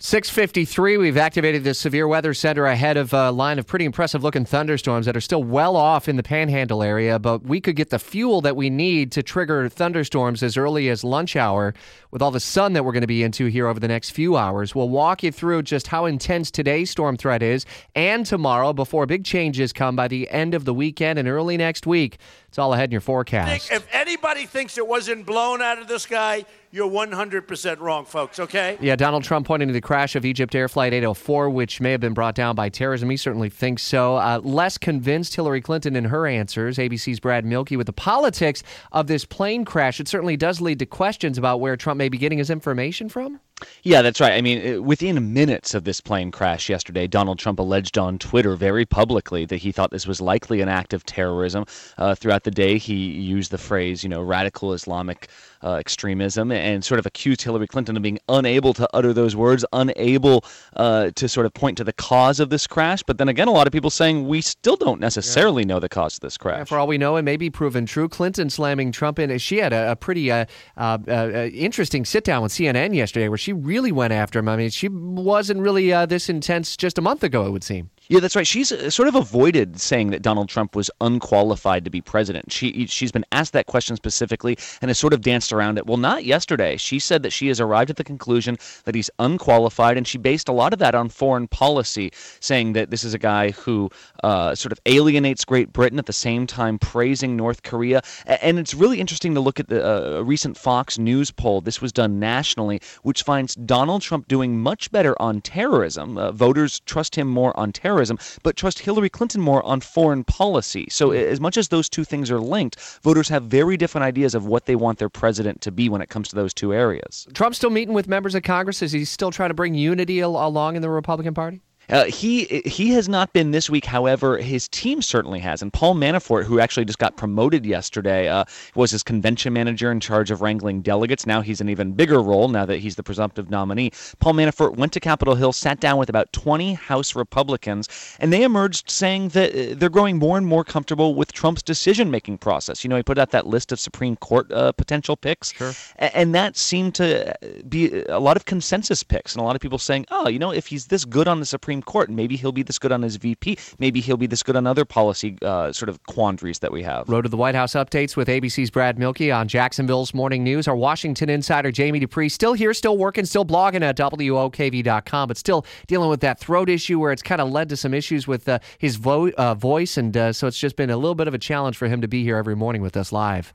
653, we've activated the severe weather center ahead of a line of pretty impressive looking thunderstorms that are still well off in the panhandle area, but we could get the fuel that we need to trigger thunderstorms as early as lunch hour with all the sun that we're going to be into here over the next few hours. We'll walk you through just how intense today's storm threat is and tomorrow before big changes come by the end of the weekend and early next week. It's all ahead in your forecast. If anybody thinks it wasn't blown out of the sky, you're 100% wrong, folks, okay? Yeah, Donald Trump pointing to the crash of Egypt Air Flight 804, which may have been brought down by terrorism. He certainly thinks so. Uh, less convinced Hillary Clinton in her answers. ABC's Brad Mielke with the politics of this plane crash. It certainly does lead to questions about where Trump may be getting his information from. Yeah, that's right. I mean, within minutes of this plane crash yesterday, Donald Trump alleged on Twitter very publicly that he thought this was likely an act of terrorism. Uh, throughout the day, he used the phrase, you know, radical Islamic uh, extremism and sort of accused Hillary Clinton of being unable to utter those words, unable uh, to sort of point to the cause of this crash. But then again, a lot of people saying we still don't necessarily yeah. know the cause of this crash. Yeah, for all we know, it may be proven true. Clinton slamming Trump in. She had a, a pretty uh, uh, uh interesting sit down with CNN yesterday where she really went after him. I mean, she wasn't really uh, this intense just a month ago, it would seem. Yeah, that's right. She's uh, sort of avoided saying that Donald Trump was unqualified to be president. She she's been asked that question specifically and has sort of danced around it. Well, not yesterday. She said that she has arrived at the conclusion that he's unqualified, and she based a lot of that on foreign policy, saying that this is a guy who uh, sort of alienates Great Britain at the same time praising North Korea. And it's really interesting to look at the uh, recent Fox News poll. This was done nationally, which finds Donald Trump doing much better on terrorism. Uh, voters trust him more on terrorism terrorism, but trust Hillary Clinton more on foreign policy. So, as much as those two things are linked, voters have very different ideas of what they want their president to be when it comes to those two areas. Trump's still meeting with members of Congress. Is he still trying to bring unity along in the Republican Party? Uh, he he has not been this week. However, his team certainly has. And Paul Manafort, who actually just got promoted yesterday, uh, was his convention manager in charge of wrangling delegates. Now he's an even bigger role now that he's the presumptive nominee. Paul Manafort went to Capitol Hill, sat down with about 20 House Republicans, and they emerged saying that uh, they're growing more and more comfortable with Trump's decision-making process. You know, he put out that list of Supreme Court uh, potential picks, sure. and that seemed to be a lot of consensus picks, and a lot of people saying, "Oh, you know, if he's this good on the Supreme Supreme Court. Maybe he'll be this good on his VP. Maybe he'll be this good on other policy uh, sort of quandaries that we have. Road to the White House updates with ABC's Brad Mielke on Jacksonville's Morning News. Our Washington insider Jamie Dupree still here, still working, still blogging at WOKV.com, but still dealing with that throat issue where it's kind of led to some issues with uh, his vo- uh, voice. And uh, so it's just been a little bit of a challenge for him to be here every morning with us live.